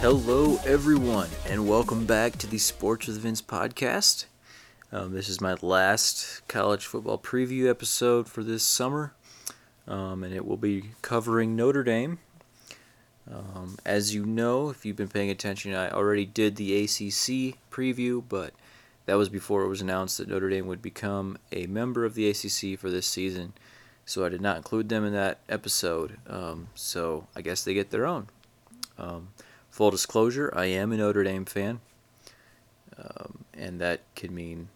Hello, everyone, and welcome back to the Sports with Vince podcast. Um, this is my last college football preview episode for this summer, um, and it will be covering Notre Dame. Um, as you know, if you've been paying attention, I already did the ACC preview, but that was before it was announced that Notre Dame would become a member of the ACC for this season. So I did not include them in that episode. Um, so I guess they get their own. Um, full disclosure, I am a Notre Dame fan. Um, and that could mean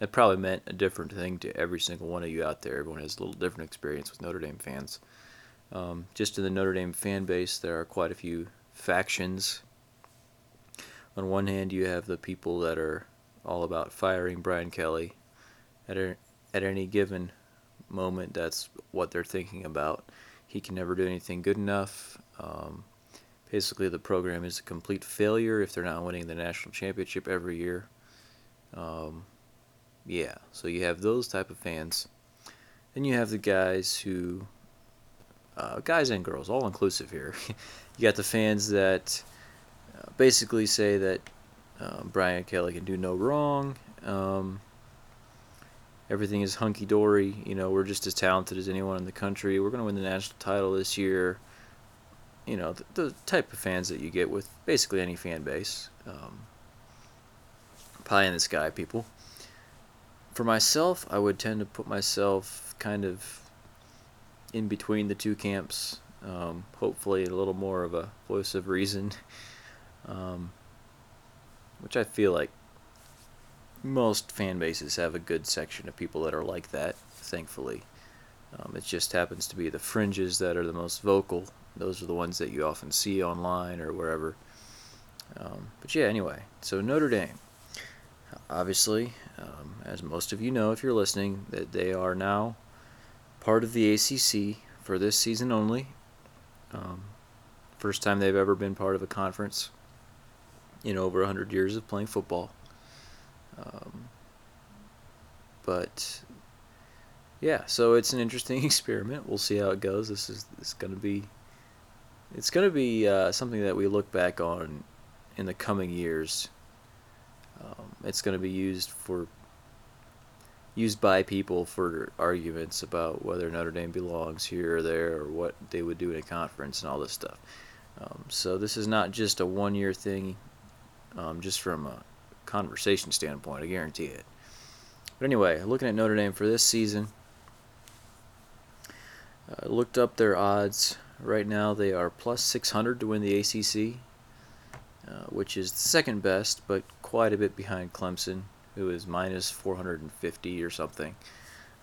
that probably meant a different thing to every single one of you out there. Everyone has a little different experience with Notre Dame fans. Um, just in the Notre Dame fan base, there are quite a few factions. On one hand, you have the people that are all about firing Brian Kelly. At, a, at any given moment, that's what they're thinking about. He can never do anything good enough. Um, basically, the program is a complete failure if they're not winning the national championship every year. Um, yeah, so you have those type of fans. Then you have the guys who, uh, guys and girls, all inclusive here. you got the fans that uh, basically say that um, Brian Kelly can do no wrong. Um, everything is hunky dory. You know, we're just as talented as anyone in the country. We're going to win the national title this year. You know, the, the, type of fans that you get with basically any fan base. Um, pie in the sky people for myself, I would tend to put myself kind of in between the two camps. Um, hopefully, a little more of a voice of reason, um, which I feel like most fan bases have a good section of people that are like that. Thankfully, um, it just happens to be the fringes that are the most vocal. Those are the ones that you often see online or wherever. Um, but yeah, anyway, so Notre Dame obviously, um, as most of you know if you're listening, that they are now part of the ACC for this season only. Um, first time they've ever been part of a conference in over 100 years of playing football. Um, but yeah, so it's an interesting experiment. We'll see how it goes. This is it's going to be it's going to be uh, something that we look back on in the coming years um, it's going to be used for used by people for arguments about whether Notre Dame belongs here or there or what they would do in a conference and all this stuff. Um, so this is not just a one-year thing, um, just from a conversation standpoint. I guarantee it. But anyway, looking at Notre Dame for this season, uh, looked up their odds. Right now, they are plus 600 to win the ACC. Uh, which is the second best, but quite a bit behind Clemson, who is minus 450 or something.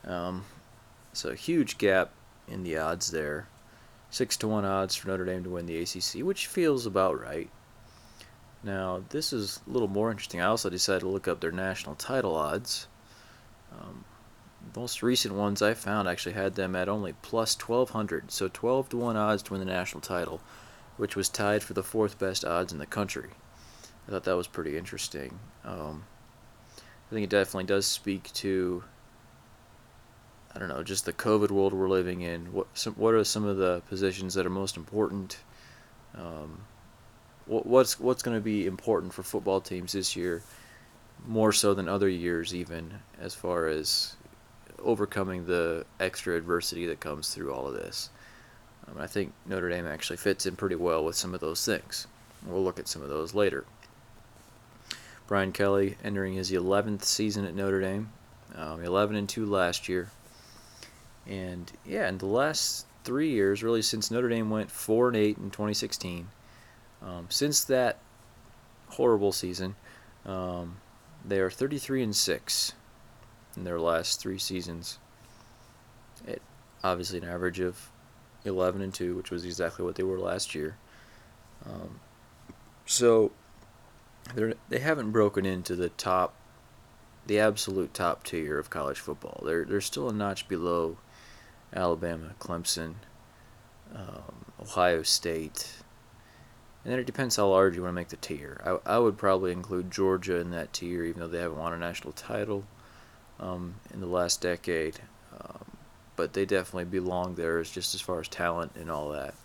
Um, so a huge gap in the odds there. Six to one odds for Notre Dame to win the ACC, which feels about right. Now this is a little more interesting. I also decided to look up their national title odds. Um, most recent ones I found actually had them at only plus 1200, so 12 to 1 odds to win the national title which was tied for the fourth best odds in the country. I thought that was pretty interesting. Um, I think it definitely does speak to I don't know, just the COVID world we're living in. What some, what are some of the positions that are most important? Um, what, what's what's going to be important for football teams this year, more so than other years, even as far as overcoming the extra adversity that comes through all of this. Um, I think Notre Dame actually fits in pretty well with some of those things. We'll look at some of those later. Brian Kelly entering his 11th season at Notre Dame, um, 11 and 2 last year. And yeah, in the last three years, really since Notre Dame went 4 and 8 in 2016, um, since that horrible season, um, they are 33 and 6 in their last three seasons. It, obviously, an average of 11 and 2, which was exactly what they were last year. Um, so they they haven't broken into the top the absolute top tier of college football. They're they're still a notch below Alabama, Clemson, um, Ohio State, and then it depends how large you want to make the tier. I, I would probably include Georgia in that tier, even though they haven't won a national title um, in the last decade. Um, but they definitely belong there, just as far as talent and all that.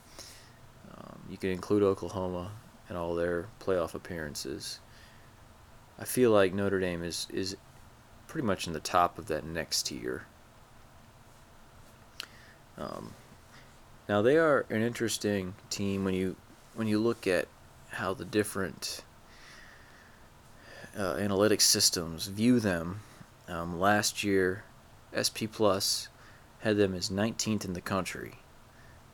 Um, you can include Oklahoma and all their playoff appearances. I feel like Notre Dame is is pretty much in the top of that next tier. Um, now they are an interesting team when you when you look at how the different uh, analytic systems view them. Um, last year, SP Plus had them as 19th in the country,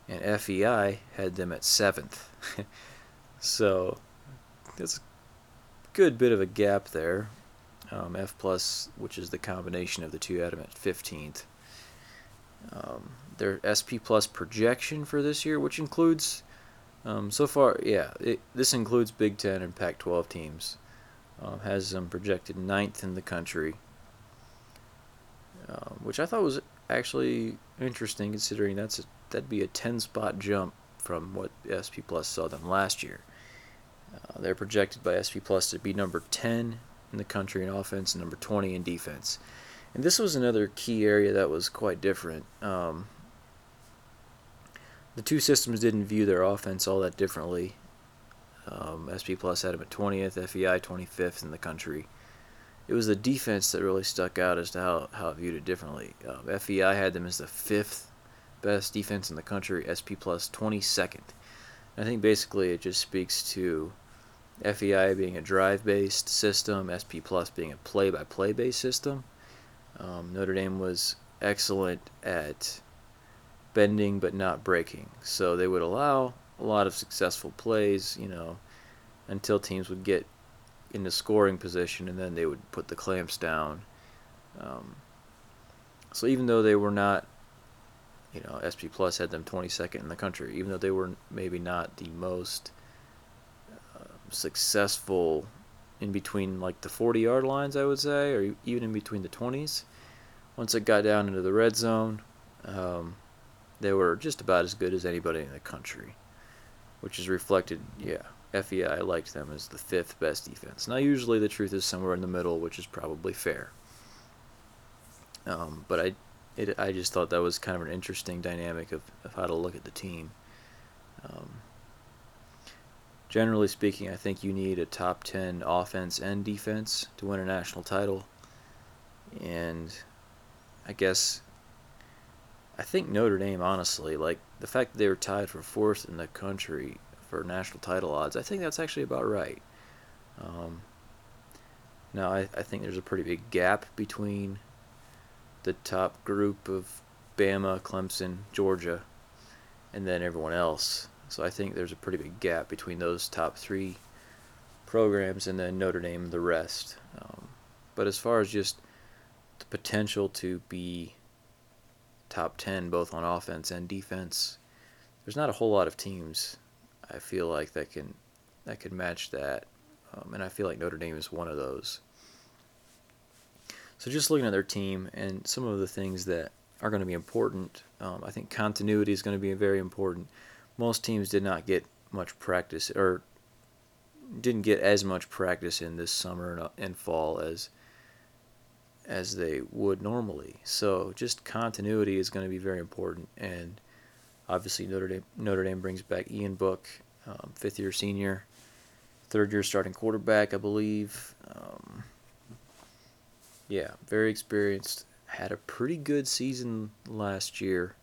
and FEI had them at seventh. so that's a good bit of a gap there. Um, F plus, which is the combination of the two, them at 15th. Um, their SP plus projection for this year, which includes um, so far, yeah, it, this includes Big Ten and Pac-12 teams. Um, has them projected ninth in the country, um, which I thought was actually interesting, considering that's a, that'd be a 10-spot jump from what SP Plus saw them last year. Uh, they're projected by SP Plus to be number 10 in the country in offense and number 20 in defense. And this was another key area that was quite different. Um, the two systems didn't view their offense all that differently. Um, SP Plus had them at 20th, FEI 25th in the country. It was the defense that really stuck out as to how, how it viewed it differently. Um, FEI had them as the fifth best defense in the country, SP Plus 22nd. I think basically it just speaks to FEI being a drive based system, SP Plus being a play by play based system. Um, Notre Dame was excellent at bending but not breaking. So they would allow a lot of successful plays, you know, until teams would get into scoring position and then they would put the clamps down. Um, so even though they were not, you know, SP Plus had them 22nd in the country, even though they were maybe not the most successful in between like the 40 yard lines, I would say, or even in between the 20s. Once it got down into the red zone, um, they were just about as good as anybody in the country, which is reflected, yeah. FEI liked them as the fifth best defense. Now, usually the truth is somewhere in the middle, which is probably fair. Um, but I, it, I just thought that was kind of an interesting dynamic of, of how to look at the team. Um, generally speaking, I think you need a top 10 offense and defense to win a national title. And I guess I think Notre Dame, honestly, like the fact that they were tied for fourth in the country for national title odds, I think that's actually about right. Um, now, I, I think there's a pretty big gap between the top group of Bama, Clemson, Georgia, and then everyone else. So I think there's a pretty big gap between those top three programs and then Notre Dame the rest. Um, but as far as just the potential to be top 10 both on offense and defense. There's not a whole lot of teams I feel like that can that can match that. Um, and I feel like Notre Dame is one of those. So just looking at their team and some of the things that are going to be important, um, I think continuity is going to be very important. Most teams did not get much practice or didn't get as much practice in this summer and fall as as they would normally. So just continuity is going to be very important. And obviously Notre Dame Notre Dame brings back Ian Book, um, fifth year senior, third year starting quarterback, I believe. Um, yeah, very experienced. Had a pretty good season last year,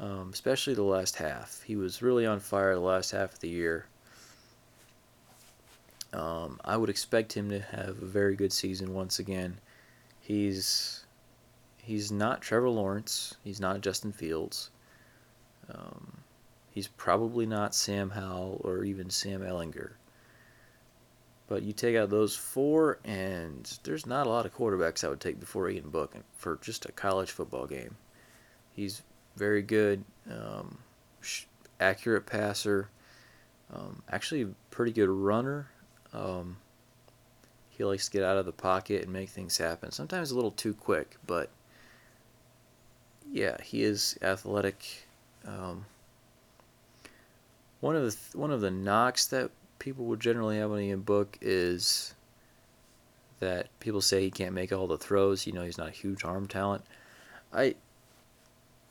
um, especially the last half. He was really on fire the last half of the year. Um, I would expect him to have a very good season once again. He's he's not Trevor Lawrence. He's not Justin Fields. Um, he's probably not Sam Howell or even Sam Ehlinger. But you take out those four, and there's not a lot of quarterbacks I would take before Ian Book for just a college football game. He's very good, um, accurate passer, um, actually pretty good runner. Um, He likes to get out of the pocket and make things happen. Sometimes a little too quick, but yeah, he is athletic. Um, one of the th- one of the knocks that people would generally have on Ian Book is that people say he can't make all the throws. You know, he's not a huge arm talent. I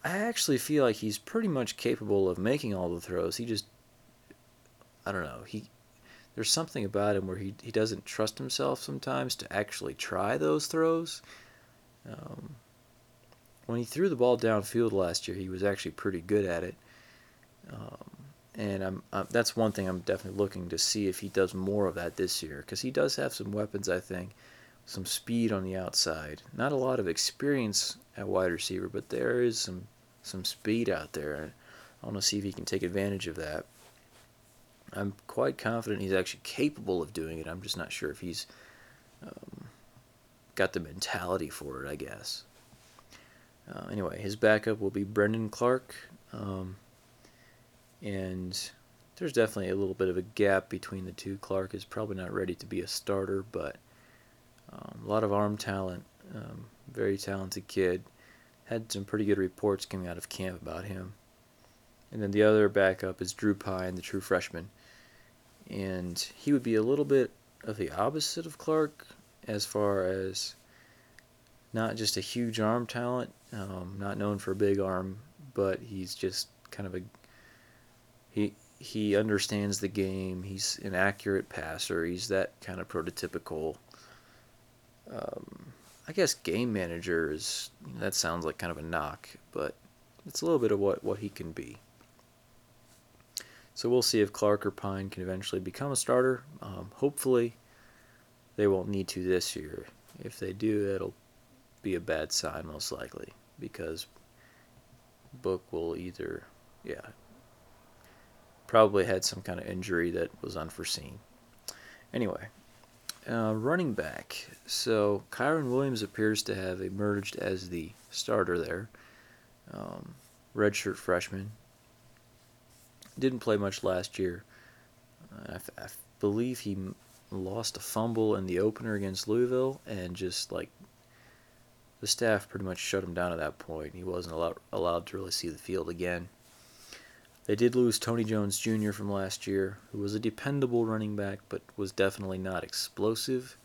I actually feel like he's pretty much capable of making all the throws. He just I don't know. He there's something about him where he he doesn't trust himself sometimes to actually try those throws. Um, when he threw the ball downfield last year, he was actually pretty good at it. Um, and I'm, I'm, that's one thing I'm definitely looking to see if he does more of that this year because he does have some weapons. I think some speed on the outside, not a lot of experience at wide receiver, but there is some some speed out there. I want to see if he can take advantage of that. I'm quite confident he's actually capable of doing it. I'm just not sure if he's um, got the mentality for it. I guess. Uh, anyway, his backup will be Brendon Clark. Um, and there's definitely a little bit of a gap between the two. Clark is probably not ready to be a starter, but um, a lot of arm talent, um, very talented kid. Had some pretty good reports coming out of camp about him. And then the other backup is Drew Pyne, the true freshman. And he would be a little bit of the opposite of Clark as far as not just a huge arm talent, um, not known for a big arm, but he's just kind of a he he understands the game. He's an accurate passer. He's that kind of prototypical. Um, I guess game manager is you know, that sounds like kind of a knock, but it's a little bit of what what he can be. So we'll see if Clark or Pyne can eventually become a starter. Um, hopefully, they won't need to this year. If they do, that'll be a bad sign most likely because Book will either yeah probably had some kind of injury that was unforeseen. Anyway, uh, running back. So Kyren Williams appears to have emerged as the starter there. Um, redshirt freshman. Didn't play much last year. I, believe he lost a fumble in the opener against Louisville and just like the staff pretty much shut him down at that point. He wasn't allowed, allowed to really see the field again. They did lose Tony Jones Jr. from last year, who was a dependable running back, but was definitely not explosive.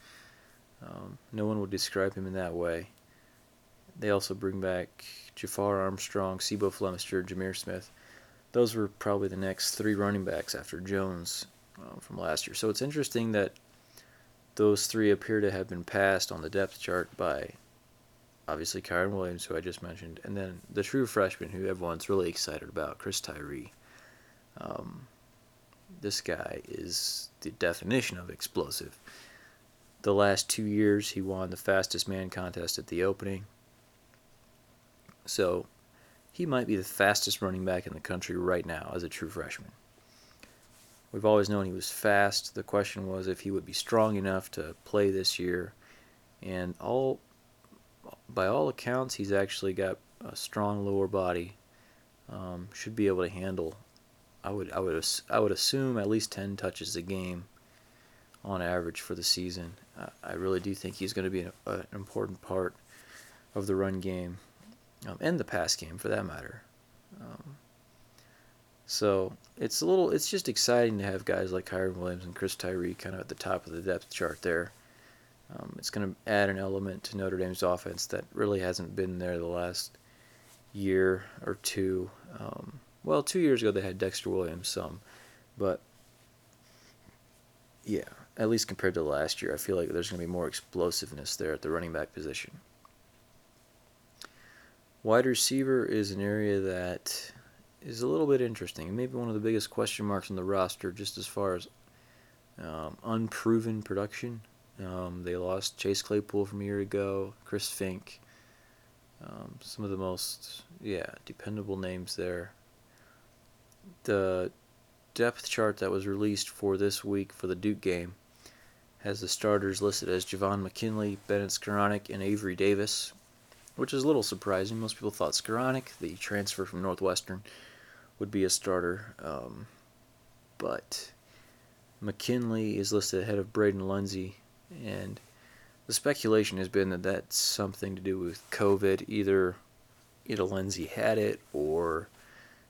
Um, no one would describe him in that way. They also bring back Jafar Armstrong, C'Bo Flemister, Jahmir Smith. Those were probably the next three running backs after Jones uh, from last year. So it's interesting that those three appear to have been passed on the depth chart by obviously Kyren Williams, who I just mentioned, and then the true freshman who everyone's really excited about, Chris Tyree. Um, this guy is the definition of explosive. The last two years, he won the fastest man contest at the opening. So, he might be the fastest running back in the country right now as a true freshman. We've always known he was fast. The question was if he would be strong enough to play this year. And all by all accounts, he's actually got a strong lower body. Um, should be able to handle. I would I would I would assume at least ten touches a game, on average for the season. I, I really do think he's going to be an, an, important part of the run game, um, and the pass game for that matter. Um, so it's a little it's just exciting to have guys like Kyren Williams and Chris Tyree kind of at the top of the depth chart there. Um, it's going to add an element to Notre Dame's offense that really hasn't been there the last year or two. Um, well, two years ago they had Dexter Williams some, but yeah, at least compared to last year, I feel like there's going to be more explosiveness there at the running back position. Wide receiver is an area that is a little bit interesting. Maybe one of the biggest question marks on the roster, just as far as um, unproven production. Um, they lost Chase Claypool from a year ago, Chris Fink. Um, some of the most, yeah, dependable names there. The depth chart that was released for this week for the Duke game has the starters listed as Javon McKinley, Bennett Skowronek, and Avery Davis, which is a little surprising. Most people thought Skowronek, the transfer from Northwestern, would be a starter, um, but McKinley is listed ahead of Braden Lenzy and the speculation has been that that's something to do with COVID. Either either Lenzy had it or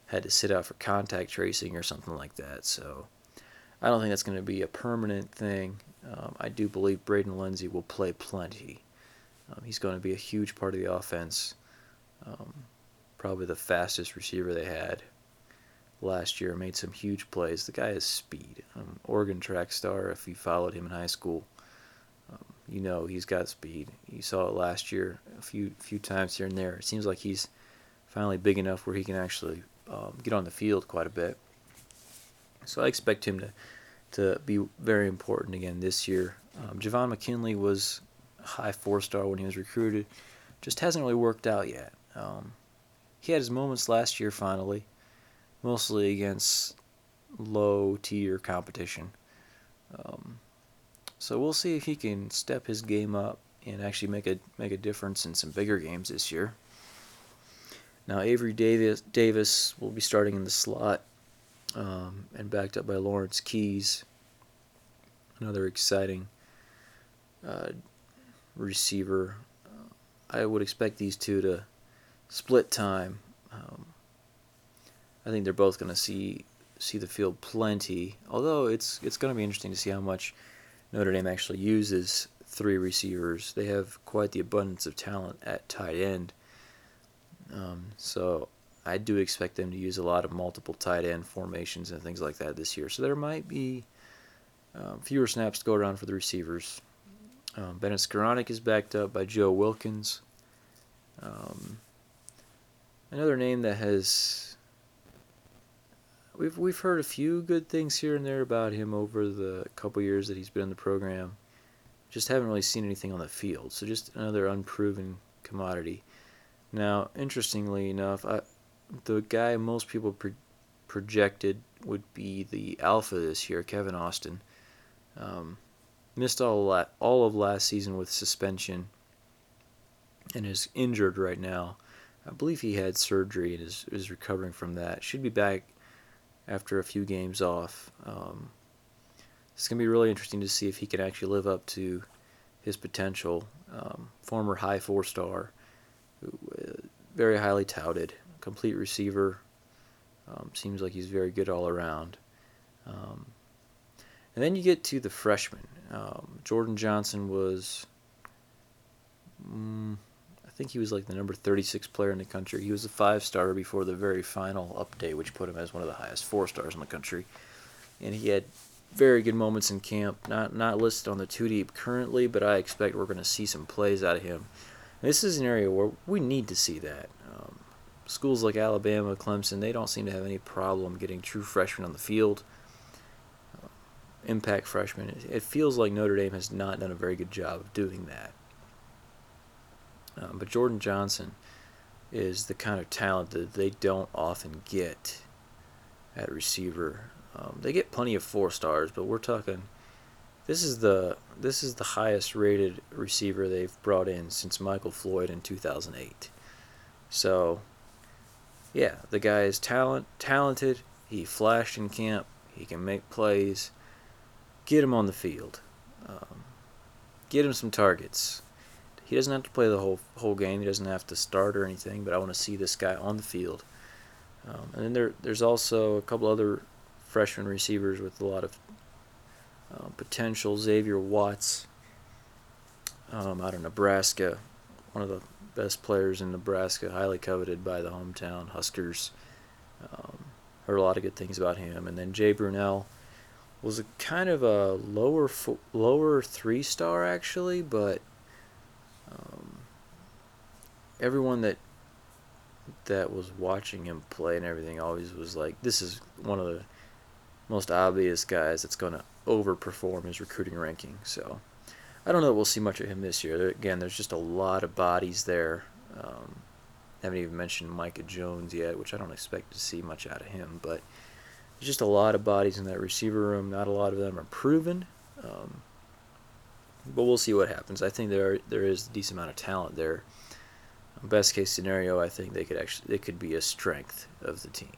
had to sit out for contact tracing or something like that. So I don't think that's going to be a permanent thing. Um, I do believe Braden Lenzy will play plenty. Um, he's going to be a huge part of the offense. Um, probably the fastest receiver they had last year. Made some huge plays. The guy has speed. Um, Oregon track star. If you followed him in high school, you know he's got speed. You saw it last year a few few times here and there. It seems like he's finally big enough where he can actually um, get on the field quite a bit. So I expect him to to be very important again this year. Um, Javon McKinley was a high four star when he was recruited. Just hasn't really worked out yet. Um, he had his moments last year finally, mostly against low tier competition. Um, so we'll see if he can step his game up and actually make a make a difference in some bigger games this year. Now Avery Davis Davis will be starting in the slot um, and backed up by Lawrence Keys, another exciting uh, receiver. Uh, I would expect these two to split time. Um, I think they're both going to see see the field plenty. Although it's it's going to be interesting to see how much Notre Dame actually uses three receivers. They have quite the abundance of talent at tight end. Um, so I do expect them to use a lot of multiple tight end formations and things like that this year. So there might be um, fewer snaps to go around for the receivers. Um, Bennett Skowronek is backed up by Joe Wilkins. Um, another name that has we've we've heard a few good things here and there about him over the couple years that he's been in the program. Just haven't really seen anything on the field. So just another unproven commodity. Now, interestingly enough, I, the guy most people pro- projected would be the alpha this year, Kevin Austin. Um, missed all la- all of last season with suspension, and is injured right now. I believe he had surgery and is is recovering from that. Should be back after a few games off. Um, it's gonna be really interesting to see if he can actually live up to his potential. Um, former high four star, uh, very highly touted complete receiver. Um, seems like he's very good all around. Um, and then you get to the freshmen. Um, Jordan Johnson was, mm, think he was like the number 36 player in the country. He was a five star before the very final update, which put him as one of the highest four stars in the country. And he had very good moments in camp. Not not listed on the two deep currently, but I expect we're going to see some plays out of him. And this is an area where we need to see that schools like Alabama, Clemson, they don't seem to have any problem getting true freshmen on the field. Uh, impact freshmen. It, feels like Notre Dame has not done a very good job of doing that. Um, but Jordan Johnson is the kind of talent that they don't often get at receiver. Um, they get plenty of four stars, but we're talking. This is the this is the highest rated receiver they've brought in since Michael Floyd in 2008. So yeah, the guy is talent talented. He flashed in camp. He can make plays. Get him on the field. Um, get him some targets. He doesn't have to play the whole whole game. He doesn't have to start or anything. But I want to see this guy on the field. Um, and then there there's also a couple other freshman receivers with a lot of uh, potential. Xavier Watts um, out of Nebraska, one of the best players in Nebraska, highly coveted by the hometown Huskers. Um, heard a lot of good things about him. And then Jay Brunelle was a kind of a lower lower three star actually, but um, everyone that that was watching him play and everything always was like, this is one of the most obvious guys that's going to overperform his recruiting ranking. So. I don't know that we'll see much of him this year. Again, there's just a lot of bodies there. Um, haven't even mentioned Micah Jones yet, which I don't expect to see much out of him. But there's just a lot of bodies in that receiver room. Not a lot of them are proven. Um, but we'll see what happens. I think there there is a decent amount of talent there. Best case scenario, I think they could actually they could be a strength of the team.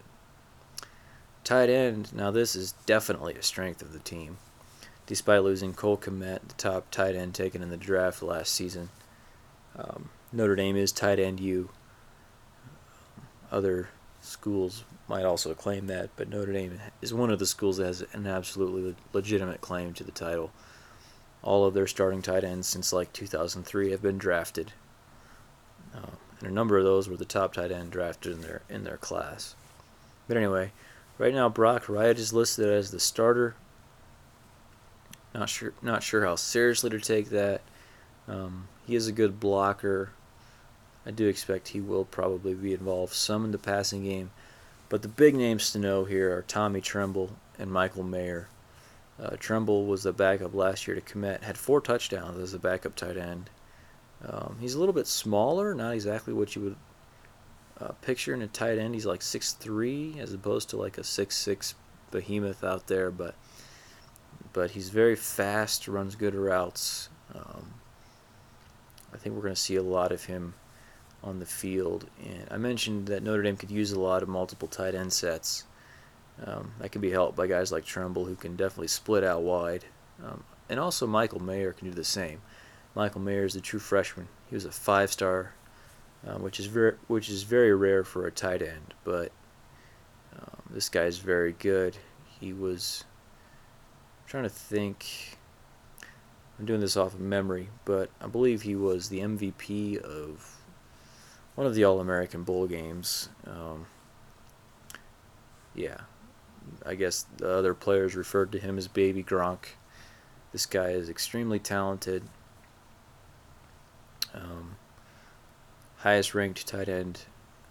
Tight end. Now this is definitely a strength of the team. despite losing Cole Kmet, the top tight end taken in the draft last season. Um, Notre Dame is tight end U. Other schools might also claim that, but Notre Dame is one of the schools that has an absolutely legitimate claim to the title. All of their starting tight ends since like 2003 have been drafted, uh, and a number of those were the top tight end drafted in their in their class. But anyway, right now Brock Wright is listed as the starter. Not sure not sure how seriously to take that. Um, he is a good blocker. I do expect he will probably be involved some in the passing game. But the big names to know here are Tommy Tremble and Michael Mayer. Uh, Tremble was the backup last year to Kmet, had four touchdowns as a backup tight end. Um, he's a little bit smaller, not exactly what you would uh, picture in a tight end. He's like 6'3 as opposed to like a 6'6 behemoth out there, but but he's very fast, runs good routes. Um, I think we're going to see a lot of him on the field. And I mentioned that Notre Dame could use a lot of multiple tight end sets. Um, that can be helped by guys like Tremble, who can definitely split out wide. Um, and also Michael Mayer can do the same. Michael Mayer is a true freshman. He was a five-star, um, which is very which is very rare for a tight end. But um, this guy is very good. He was I'm trying to think. I'm doing this off of memory, but I believe he was the MVP of one of the All American Bowl games. Um, yeah, I guess the other players referred to him as Baby Gronk. This guy is extremely talented. Um, highest ranked tight end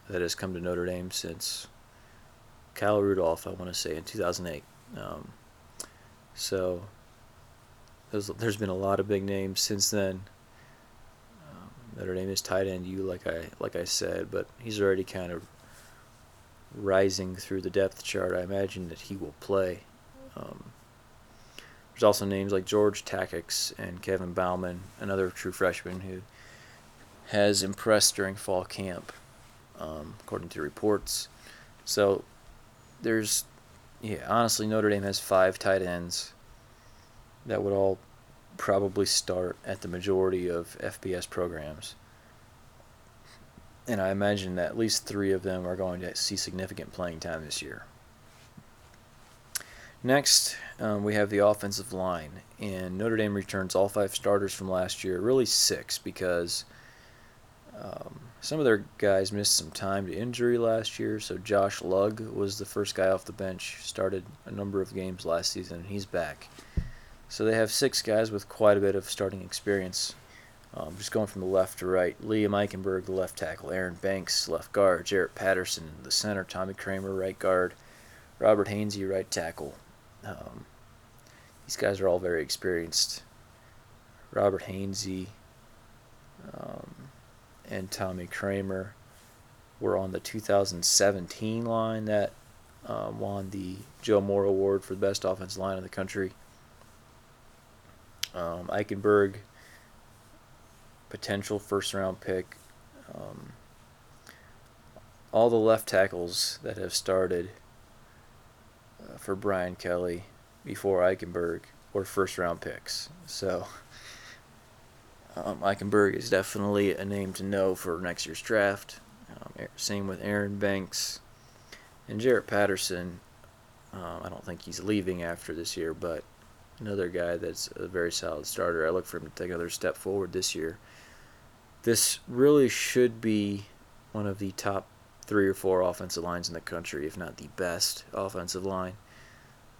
that has come to Notre Dame since Kyle Rudolph, I want to say, in 2008. Um, so there's, there's been a lot of big names since then. Um, Notre Dame is tight end you, like I like I said, but he's already kind of rising through the depth chart. I imagine that he will play. Um, there's also names like George Takacs and Kevin Bauman, another true freshman who has impressed during fall camp, um, according to reports. So there's, yeah, honestly, Notre Dame has five tight ends that would all probably start at the majority of FBS programs. And I imagine that at least three of them are going to see significant playing time this year. Next, um, we have the offensive line. And Notre Dame returns all five starters from last year, really six, because um, some of their guys missed some time to injury last year. So Josh Lugg was the first guy off the bench, started a number of games last season, and he's back. So they have six guys with quite a bit of starting experience. Um, just going from the left to right. Liam Eichenberg, the left tackle. Aaron Banks, left guard. Jarrett Patterson, the center. Tommy Kraemer, right guard. Robert Hainsey, right tackle. Um, these guys are all very experienced. Robert Hainsey um, and Tommy Kraemer were on the 2017 line that um, won the Joe Moore Award for the best offensive line in the country. Um, Eichenberg, potential first round pick. Um, all the left tackles that have started uh, for Brian Kelly before Eichenberg were first round picks. So um, Eichenberg is definitely a name to know for next year's draft. Um, same with Aaron Banks and Jarrett Patterson. Um, I don't think he's leaving after this year, but another guy that's a very solid starter. I look for him to take another step forward this year. This really should be one of the top three or four offensive lines in the country, if not the best offensive line.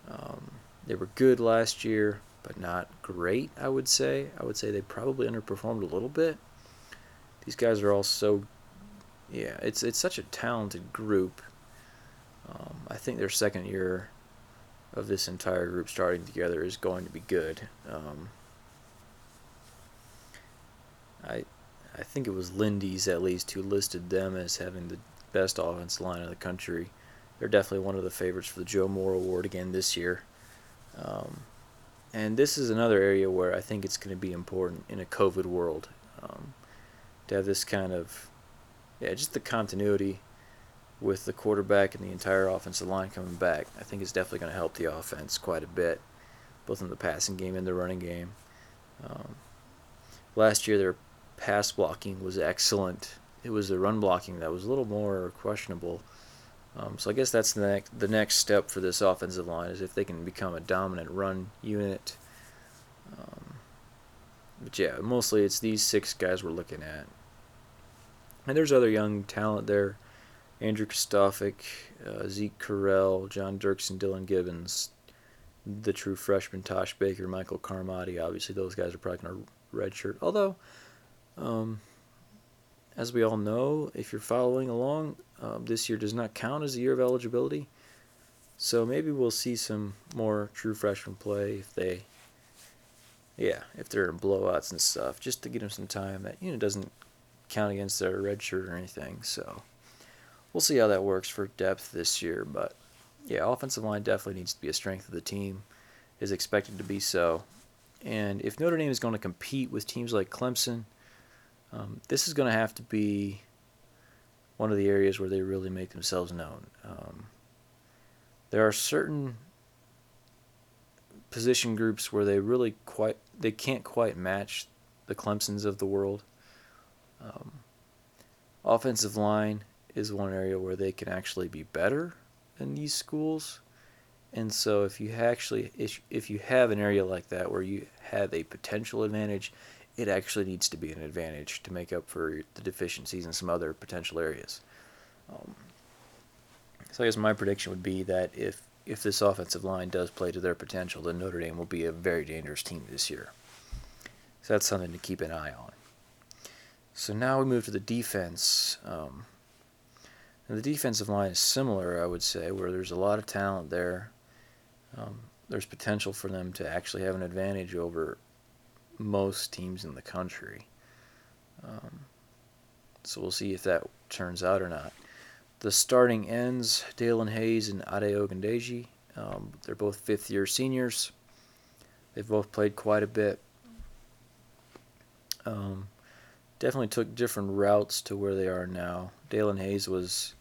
Um, they were good last year, but not great, I would say. I would say they probably underperformed a little bit. These guys are all so, yeah, it's, it's such a talented group. Um, I think their second year of this entire group starting together is going to be good. Um, I I think it was Lindy's at least who listed them as having the best offensive line in the country. They're definitely one of the favorites for the Joe Moore Award again this year. Um, and this is another area where I think it's going to be important in a COVID world um, to have this kind of, yeah, just the continuity with the quarterback and the entire offensive line coming back, I think it's definitely going to help the offense quite a bit. both in the passing game and the running game. Um, last year, their pass blocking was excellent. It was the run blocking that was a little more questionable. Um, so I guess that's the next, the next step for this offensive line is if they can become a dominant run unit. Um, but yeah, mostly it's these six guys we're looking at. And there's other young talent there. Andrew Kristofic, uh, Zeke Correll, John Dirksen, Dylan Gibbons, the true freshman Tosh Baker, Michael Carmody. Obviously, those guys are probably going to redshirt. Although, um, as we all know, if you're following along, um, this year does not count as a year of eligibility. So maybe we'll see some more true freshman play if they, yeah, if they're in blowouts and stuff, just to get them some time that you know doesn't count against their red shirt or anything. So we'll see how that works for depth this year. But yeah, offensive line definitely needs to be a strength of the team, is expected to be so. And if Notre Dame is going to compete with teams like Clemson, um, this is going to have to be one of the areas where they really make themselves known. Um, there are certain position groups where they really quite they can't quite match the Clemsons of the world. Um, offensive line is one area where they can actually be better than these schools. And so if you actually if you have an area like that where you have a potential advantage, it actually needs to be an advantage to make up for the deficiencies in some other potential areas. Um, so I guess my prediction would be that if if this offensive line does play to their potential, then Notre Dame will be a very dangerous team this year. So that's something to keep an eye on. So now we move to the defense. Um, the defensive line is similar, I would say, where there's a lot of talent there. Um, there's potential for them to actually have an advantage over most teams in the country. Um, so we'll see if that turns out or not. The starting ends, Daelin Hayes and Ade Ogundeji. Um, they're both fifth year seniors. They've both played quite a bit. Um, definitely took different routes to where they are now. Daelin Hayes was,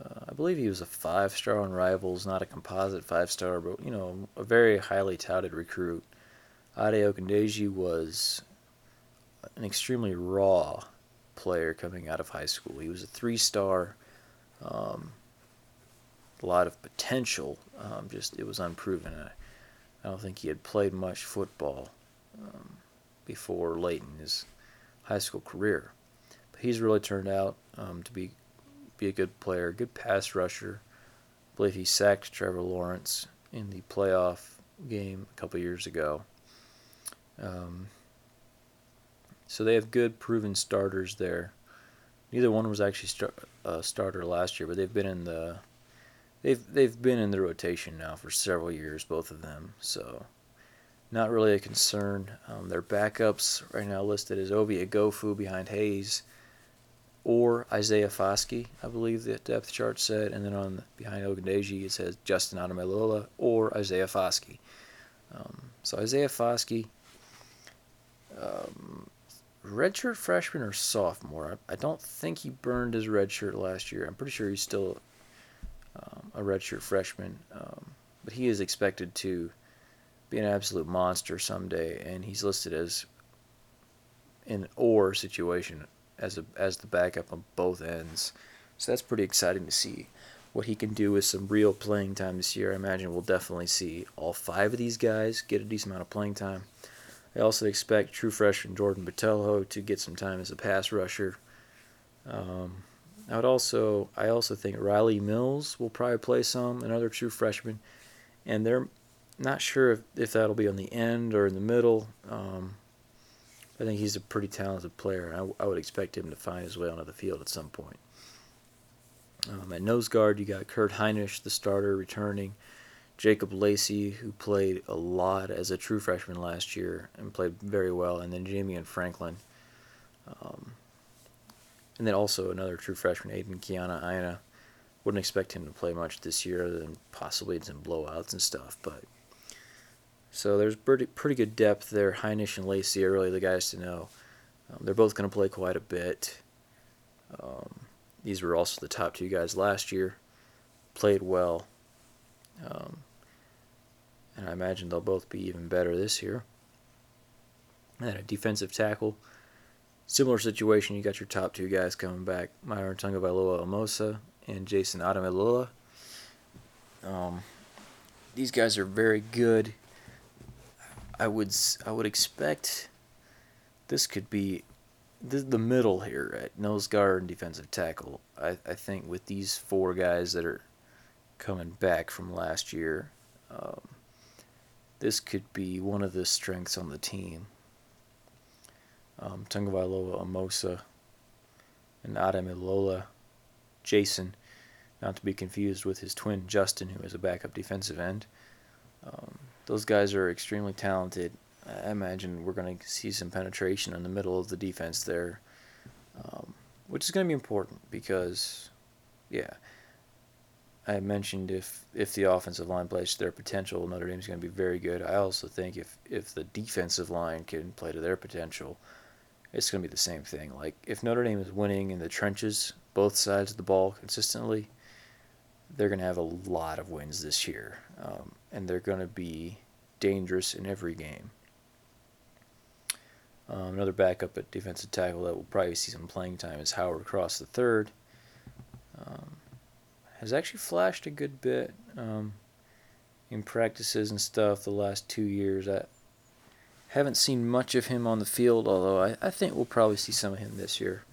uh, I believe he was a five star on Rivals, not a composite five star, but you know, a very highly touted recruit. Ade Ogundeji was an extremely raw player coming out of high school. He was a three star, um, a lot of potential. Um, just it was unproven. I, I, don't think he had played much football um, before late in his high school career. But he's really turned out um, to be be a good player, good pass rusher. I believe he sacked Trevor Lawrence in the playoff game a couple years ago. Um, so they have good proven starters there. Neither one was actually a starter last year, but they've been in the they've they've been in the rotation now for several years, both of them. So not really a concern. Um, their backups right now listed as Ovie Oghoufo behind Hayes or Isaiah Foskey, I believe the depth chart said, and then on behind Ogundeji it says Justin Ademilola or Isaiah Foskey. Um, so Isaiah Foskey um, redshirt freshman or sophomore. I, I, don't think he burned his redshirt last year. I'm pretty sure he's still um, a redshirt freshman, um, but he is expected to be an absolute monster someday, and he's listed as an or situation as a as the backup on both ends. So that's pretty exciting to see what he can do with some real playing time this year. I imagine we'll definitely see all five of these guys get a decent amount of playing time. I also expect true freshman Jordan Botelho to get some time as a pass rusher. Um, I would also I also think Rylie Mills will probably play some, another true freshman, and they're not sure if, if that'll be on the end or in the middle. Um, I think he's a pretty talented player, I, I, would expect him to find his way onto the field at some point. Um, at nose guard, you got Kurt Hinish, the starter, returning. Jacob Lacey, who played a lot as a true freshman last year and played very well, and then Jamion Franklin. Um, and then also another true freshman, Aidan Keanaaina. Wouldn't expect him to play much this year, other than possibly some blowouts and stuff. But so there's pretty pretty good depth there. Hinish and Lacey are really the guys to know. Um, they're both going to play quite a bit. Um, these were also the top two guys last year. Played well. Um, and I imagine they'll both be even better this year. And a defensive tackle, similar situation. You got your top two guys coming back: Myron Tagovailoa Amosa and Jayson Ademilola. Um, these guys are very good. I would I would expect this could be the, the middle here at nose guard and defensive tackle. I, I think with these four guys that are coming back from last year, um, this could be one of the strengths on the team. Um, Tagovailoa Amosa and Ademilola Jayson, not to be confused with his twin Justin, who is a backup defensive end. Um, those guys are extremely talented. I imagine we're going to see some penetration in the middle of the defense there, um, which is going to be important because, yeah, I mentioned if if the offensive line plays to their potential, Notre Dame's going to be very good. I also think if if the defensive line can play to their potential, it's going to be the same thing. Like if Notre Dame is winning in the trenches, both sides of the ball consistently, they're going to have a lot of wins this year, um, and they're going to be dangerous in every game. Um, another backup at defensive tackle that will probably see some playing time is Howard Cross the third. Um, has actually flashed a good bit um, in practices and stuff the last two years. I haven't seen much of him on the field, although I, I think we'll probably see some of him this year.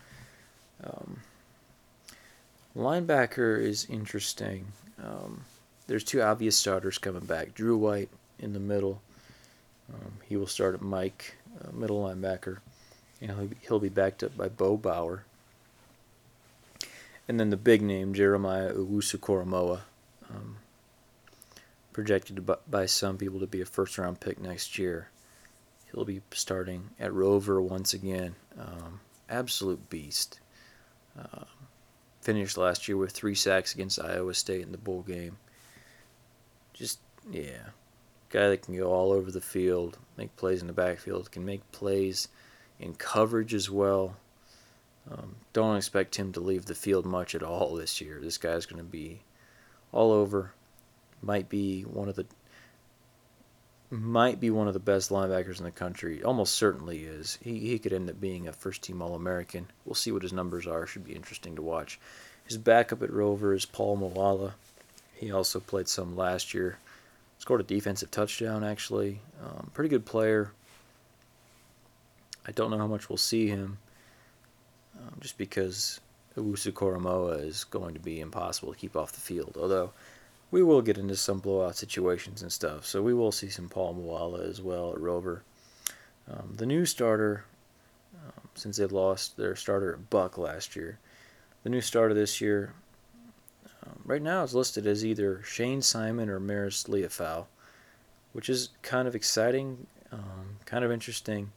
Um, linebacker is interesting. Um, there's two obvious starters coming back. Drew White in the middle. Um, he will start at Mike, uh, middle linebacker, and he'll he'll be backed up by Bo Bauer. And then the big name, Jeremiah Owusu-Koramoah, um, projected by some people to be a first round pick next year. He'll be starting at Rover once again. Um, absolute beast. Uh, finished last year with three sacks against Iowa State in the bowl game. Just, yeah, guy that can go all over the field, make plays in the backfield, can make plays in coverage as well. Um, don't expect him to leave the field much at all this year. This guy's going to be all over. Might be one of the might be one of the best linebackers in the country. Almost certainly is. He he could end up being a first team All American. We'll see what his numbers are. Should be interesting to watch. His backup at Rover is Paul Moala. He also played some last year Scored a defensive touchdown, actually. Um, pretty good player. I don't know how much we'll see him, um, just because Owusu-Koramoah is going to be impossible to keep off the field. Although we will get into some blowout situations and stuff, so we will see some Paul Moala as well at Rover. Um, the new starter, um, since they lost their starter at Buck last year, the new starter this year um, right now is listed as either Shane Simon or Marist Liufau, which is kind of exciting, um, kind of interesting.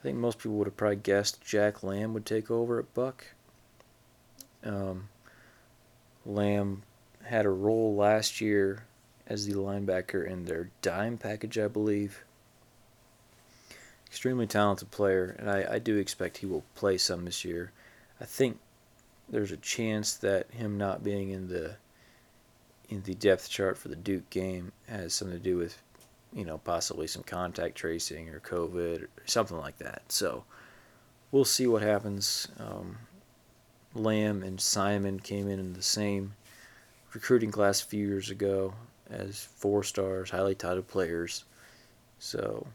I think most people would have probably guessed Jack Lamb would take over at Buck. Um, Lamb had a role last year as the linebacker in their dime package, I believe. Extremely talented player, and I, I do expect he will play some this year. I think there's a chance that him not being in the in the depth chart for the Duke game has something to do with you know possibly some contact tracing or COVID or something like that. So we'll see what happens. Um, Lamb and Simon came in in the same recruiting class a few years ago as four stars, highly touted players. So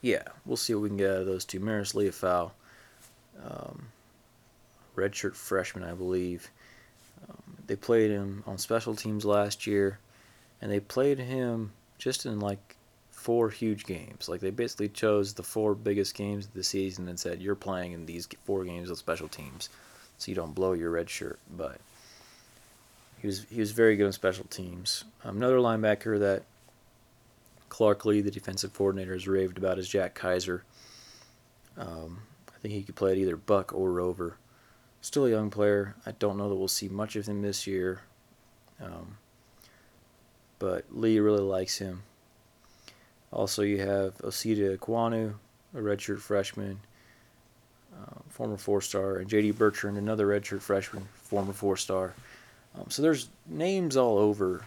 yeah, we'll see what we can get out of those two. Marist Liufau. Um, redshirt freshman, I believe. Um, they played him on special teams last year, and they played him just in like four huge games. Like they basically chose the four biggest games of the season and said, "You're playing in these four games of special teams, so you don't blow your red shirt." But he was he was very good on special teams. Um, another linebacker that Clark Lea, the defensive coordinator, has raved about is Jack Kiser. Um, I think he could play at either Buck or Rover still a young player. I don't know that we'll see much of him this year. Um, but Lea really likes him. Also, you have Osita Ekwonu, a redshirt freshman, uh, former four star, and JD Bertrand, another redshirt freshman, former four star. Um, so there's names all over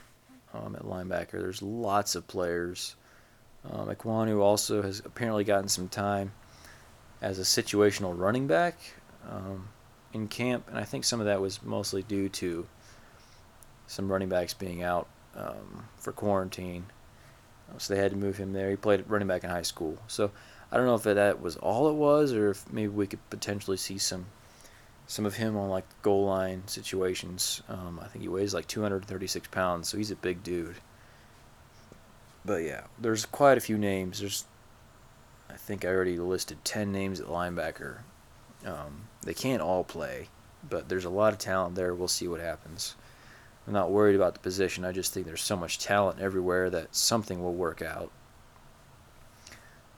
um, at linebacker. There's lots of players. Um, Ekwonu also has apparently gotten some time as a situational running back um, in camp, and I think some of that was mostly due to some running backs being out um, for quarantine. So they had to move him there. He played running back in high school. So I don't know if that was all it was, or if maybe we could potentially see some some of him on like goal line situations. Um, I think he weighs like 236 pounds, so he's a big dude. But yeah, there's quite a few names. There's, I think I already listed 10 names at linebacker. Um, they can't all play, but there's a lot of talent there. We'll see what happens. I'm not worried about the position. I just think there's so much talent everywhere that something will work out.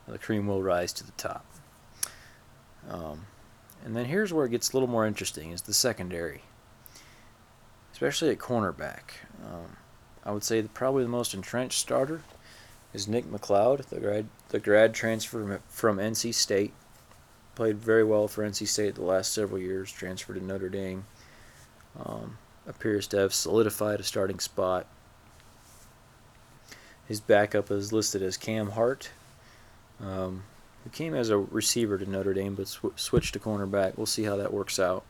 The cream will rise to the top. Um, and then here's where it gets a little more interesting: is the secondary, especially at cornerback. Um, I would say probably the most entrenched starter is Nick McCloud, the grad the grad transfer from NC State. Played very well for NC State the last several years. Transferred to Notre Dame. Um, appears to have solidified a starting spot. His backup is listed as Cam Hart, um, who came as a receiver to Notre Dame but sw- switched to cornerback. We'll see how that works out.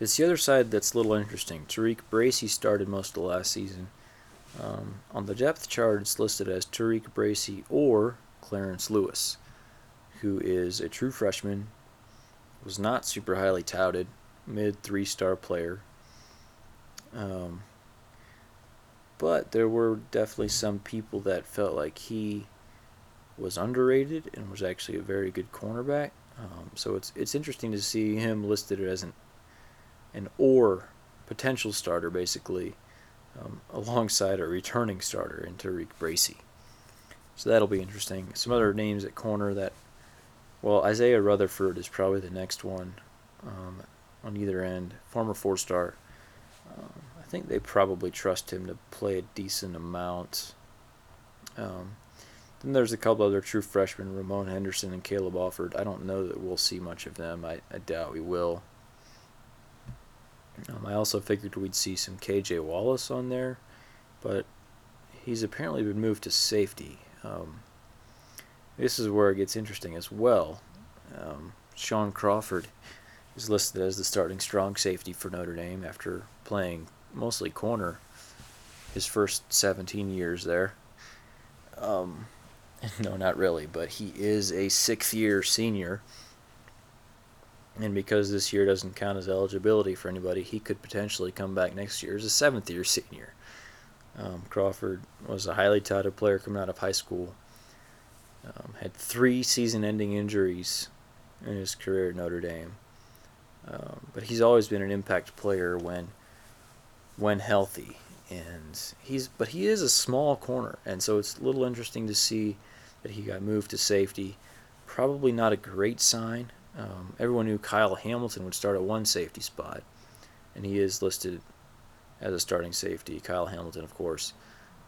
It's the other side that's a little interesting. TaRiq Bracy started most of last season. Um, on the depth chart, it's listed as TaRiq Bracy or Clarence Lewis, who is a true freshman, was not super highly touted, mid three star player. Um, but there were definitely some people that felt like he was underrated and was actually a very good cornerback. Um, so it's it's interesting to see him listed as an an or potential starter, basically, um, alongside a returning starter in Tariq Bracy. So that'll be interesting. Some other names at corner that, well, Isaiah Rutherford is probably the next one um, on either end. Former four star. Um, I think they probably trust him to play a decent amount. Um, then there's a couple other true freshmen, Ramon Henderson and Caleb Offord. I don't know that we'll see much of them. I, I doubt we will. Um, I also figured we'd see some KJ Wallace on there, but he's apparently been moved to safety. Um, this is where it gets interesting as well. Um, Shaun Crawford is listed as the starting strong safety for Notre Dame after playing mostly corner his first 17 years there. Um, no, not really, but he is a sixth year senior. And because this year doesn't count as eligibility for anybody, he could potentially come back next year as a seventh year senior. Um, Crawford was a highly touted player coming out of high school. Um, had three season ending injuries in his career at Notre Dame. Um, but he's always been an impact player when when healthy. And he's but he is a small corner. And so it's a little interesting to see that he got moved to safety. Probably not a great sign. Um, everyone knew Kyle Hamilton would start at one safety spot. And he is listed as a starting safety Kyle Hamilton of course.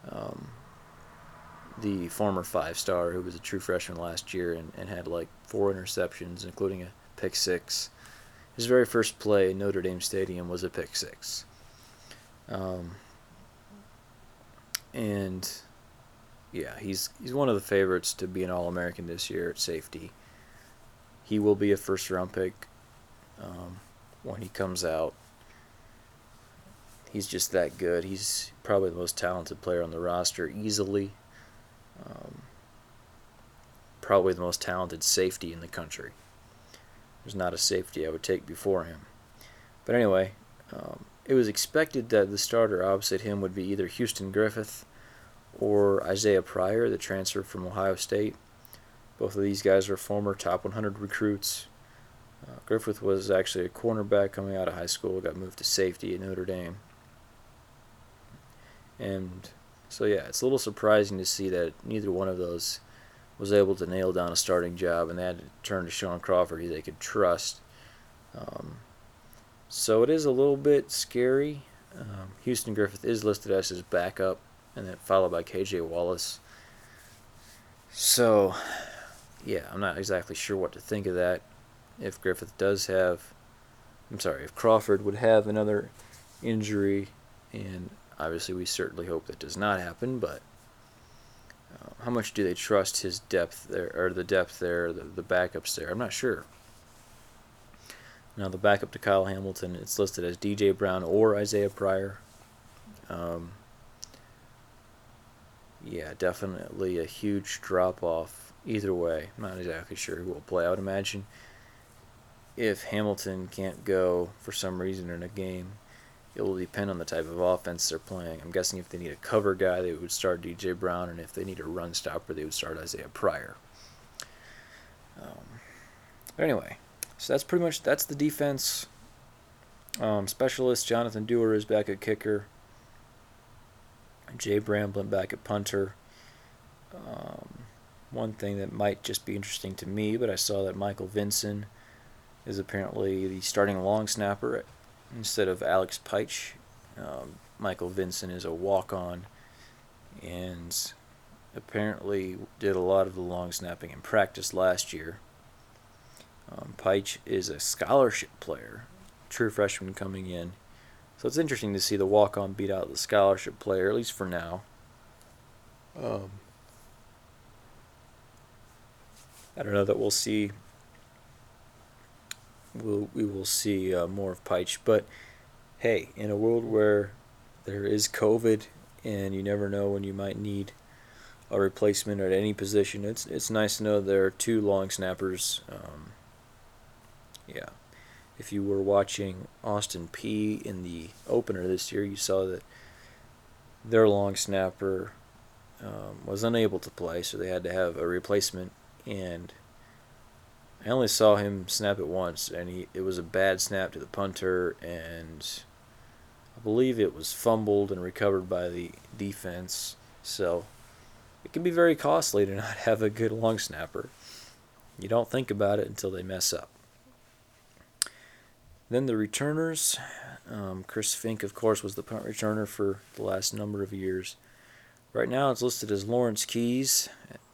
Um, the former five star who was a true freshman last year and, and had like four interceptions including a pick six his very first play in Notre Dame Stadium was a pick six. Um, and yeah, he's he's one of the favorites to be an All American this year at safety. He will be a first round pick um, when he comes out. He's just that good. He's probably the most talented player on the roster, easily. Um, probably the most talented safety in the country. There's not a safety I would take before him. But anyway, um, it was expected that the starter opposite him would be either Houston Griffith or Isaiah Pryor, the transfer from Ohio State. Both of these guys are former top 100 recruits. Uh, Griffith was actually a cornerback coming out of high school, got moved to safety at Notre Dame. And so, yeah, it's a little surprising to see that neither one of those was able to nail down a starting job, and they had to turn to Shaun Crawford, who they could trust. Um, so it is a little bit scary. Um, Houston Griffith is listed as his backup, and then followed by KJ Wallace. So, yeah, I'm not exactly sure what to think of that. If Griffith does have, I'm sorry, if Crawford would have another injury, and obviously, we certainly hope that does not happen, but how much do they trust his depth there, or the depth there, the, the backups there? I'm not sure. Now, the backup to Kyle Hamilton, it's listed as DJ Brown or Isaiah Pryor. Um, yeah, definitely a huge drop off either way. I'm not exactly sure who will play. I would imagine if Hamilton can't go for some reason in a game, it will depend on the type of offense they're playing. I'm guessing if they need a cover guy, they would start DJ Brown, and if they need a run stopper, they would start Isaiah Pryor. Um, but anyway, so that's pretty much that's the defense. Um, specialist Jonathan Doerer is back at kicker. Jay Bramblett back at punter. Um, one thing that might just be interesting to me, but I saw that Michael Vinson is apparently the starting long snapper instead of Alex Peitsch. Um, Michael Vinson is a walk on and apparently did a lot of the long snapping in practice last year. Um, is a scholarship player, true freshman coming in. So it's interesting to see the walk on beat out the scholarship player, at least for now. Um, I don't know that we'll see. We'll, we will see uh, more of Peitsch. But hey, in a world where there is COVID and you never know when you might need a replacement at any position, it's it's nice to know there are two long snappers. Um, yeah if you were watching Austin Peay in the opener this year, you saw that their long snapper um, was unable to play, so they had to have a replacement. And I only saw him snap it once, and he it was a bad snap to the punter, and I believe it was fumbled and recovered by the defense. So it can be very costly to not have a good long snapper. You don't think about it until they mess up. Then the returners. Um, Chris Finke, of course, was the punt returner for the last number of years. Right now, it's listed as Lawrence Keys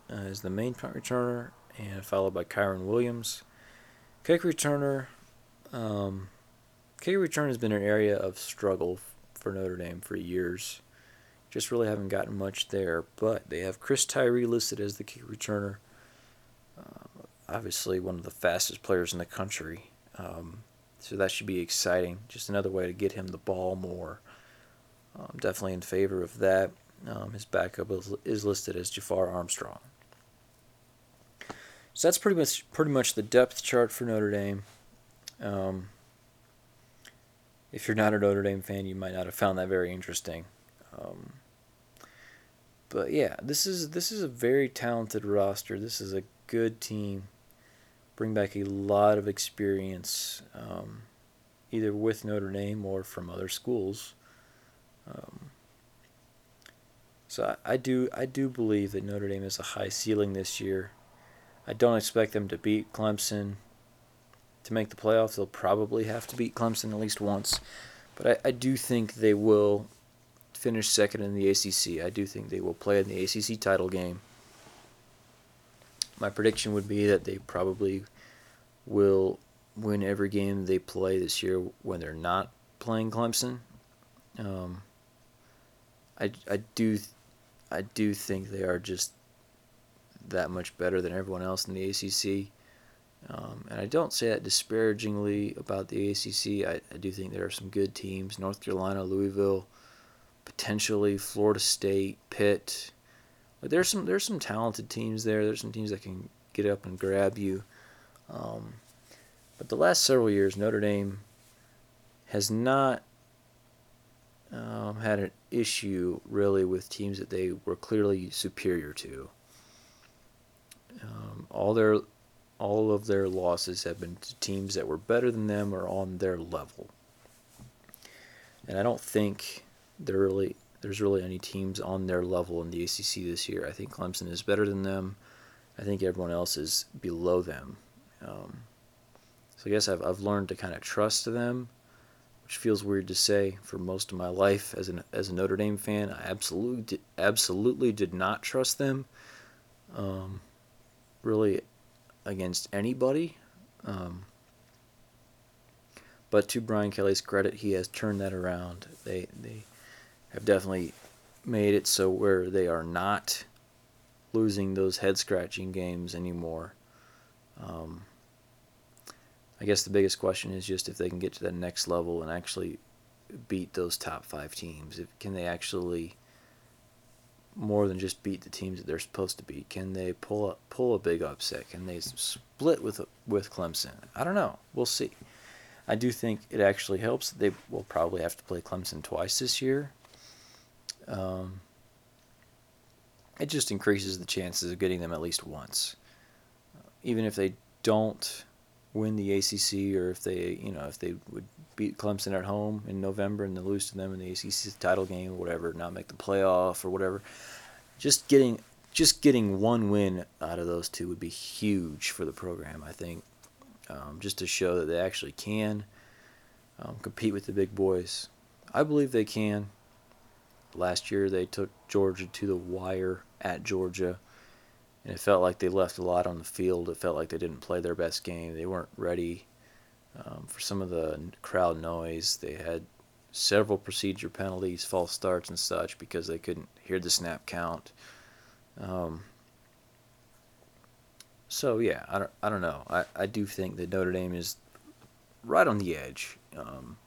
uh, as the main punt returner, and followed by Kyren Williams. Kick returner. Um, kick return has been an area of struggle for Notre Dame for years. Just really haven't gotten much there, but they have Chris Tyree listed as the kick returner. Uh, obviously, one of the fastest players in the country. Um, so that should be exciting. Just another way to get him the ball more. Um, definitely in favor of that. Um, his backup is, is listed as Jafar Armstrong. So that's pretty much pretty much the depth chart for Notre Dame. Um, if you're not a Notre Dame fan, you might not have found that very interesting. Um, but yeah, this is this is a very talented roster. This is a good team bring back a lot of experience, um, either with Notre Dame or from other schools. Um, so I, I, do I do believe that Notre Dame has a high ceiling this year. I don't expect them to beat Clemson. To make the playoffs, they'll probably have to beat Clemson at least once. But I, I do think they will finish second in the ACC. I do think they will play in the ACC title game my prediction would be that they probably will win every game they play this year when they're not playing Clemson. Um, I, I do I do think they are just that much better than everyone else in the ACC. Um, and I don't say that disparagingly about the ACC. I, I do think there are some good teams North Carolina, Louisville, potentially Florida State, Pitt. Like there's some there's some talented teams there. There's some teams that can get up and grab you. Um, but the last several years, Notre Dame has not um, had an issue really with teams that they were clearly superior to. Um, all their all of their losses have been to teams that were better than them or on their level. And I don't think there really there's really any teams on their level in the ACC this year. I think Clemson is better than them. I think everyone else is below them. Um, so I guess I've, I've learned to kind of trust them, which feels weird to say for most of my life as an as a Notre Dame fan. I absolutely absolutely did not trust them, um, really, against anybody. Um, but to Brian Kelly's credit, he has turned that around. They they have definitely made it so where they are not losing those head scratching games anymore. Um, I guess the biggest question is just if they can get to that next level and actually beat those top five teams. If, can they actually more than just beat the teams that they're supposed to beat? Can they pull a, pull a big upset? Can they split with with Clemson? I don't know. We'll see. I do think it actually helps. They will probably have to play Clemson twice this year. Um, it just increases the chances of getting them at least once. Even if they don't win the ACC, or if they, you know, if they would beat Clemson at home in November and then lose to them in the ACC title game or whatever, not make the playoff or whatever, just getting just getting one win out of those two would be huge for the program. I think, um, just to show that they actually can um, compete with the big boys. I believe they can. Last year they took Georgia to the wire at Georgia and it felt like they left a lot on the field. It felt like they didn't play their best game. They weren't ready um, for some of the crowd noise. They had several procedure penalties, false starts, and such because they couldn't hear the snap count. Um, so yeah, I don't, I don't know. I, I do think that Notre Dame is right on the edge. Um,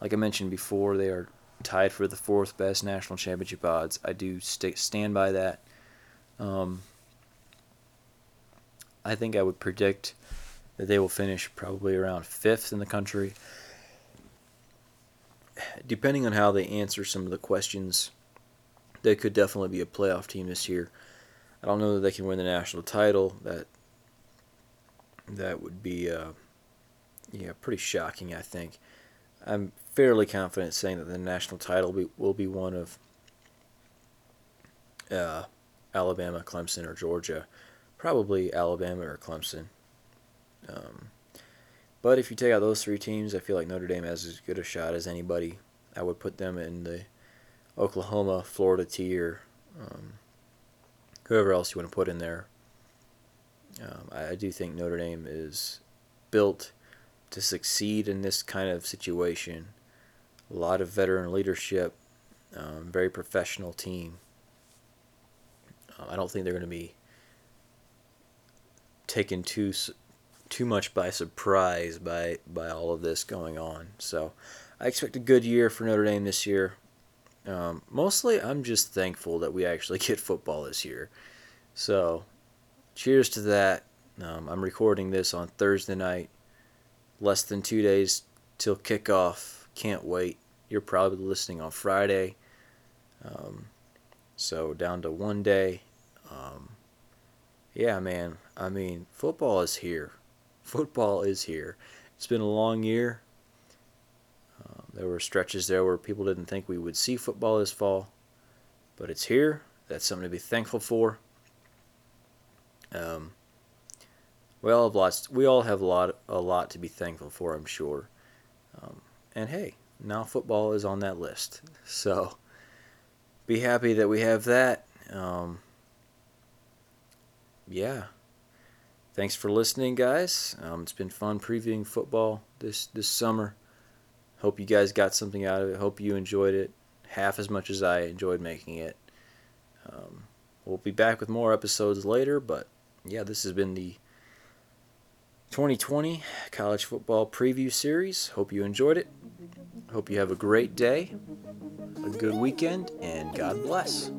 like I mentioned before, they are tied for the fourth best national championship odds. I do st- stand by that. Um, I think I would predict that they will finish probably around fifth in the country. Depending on how they answer some of the questions, they could definitely be a playoff team this year. I don't know that they can win the national title. That that would be uh, yeah pretty shocking. I think. I'm fairly confident saying that the national title be, will be one of uh, Alabama, Clemson, or Georgia probably Alabama or Clemson. Um, but if you take out those three teams, I feel like Notre Dame has as good a shot as anybody. I would put them in the Oklahoma, Florida tier, um, whoever else you want to put in there. Um, I, I, do think Notre Dame is built to succeed in this kind of situation. A lot of veteran leadership, um, very professional team. Uh, I don't think they're going to be taken too too much by surprise by by all of this going on. So I expect a good year for Notre Dame this year. Um, mostly, I'm just thankful that we actually get football this year. So, cheers to that. Um, I'm recording this on Thursday night. Less than two days till kickoff. Can't wait. You're probably listening on Friday. Um, so down to one day. Um, yeah, man. I mean, football is here. Football is here. It's been a long year. Uh, there were stretches there where people didn't think we would see football this fall, but it's here. That's something to be thankful for. Um, we all have lots. We all have a lot, a lot to be thankful for. I'm sure. Um, and hey, now football is on that list. So be happy that we have that. Um, yeah. Thanks for listening, guys. Um, it's been fun previewing football this this summer. Hope you guys got something out of it. Hope you enjoyed it half as much as I enjoyed making it. Um, we'll be back with more episodes later, but yeah, this has been the 2020 college football preview series. Hope you enjoyed it. Hope you have a great day, a good weekend, and God bless.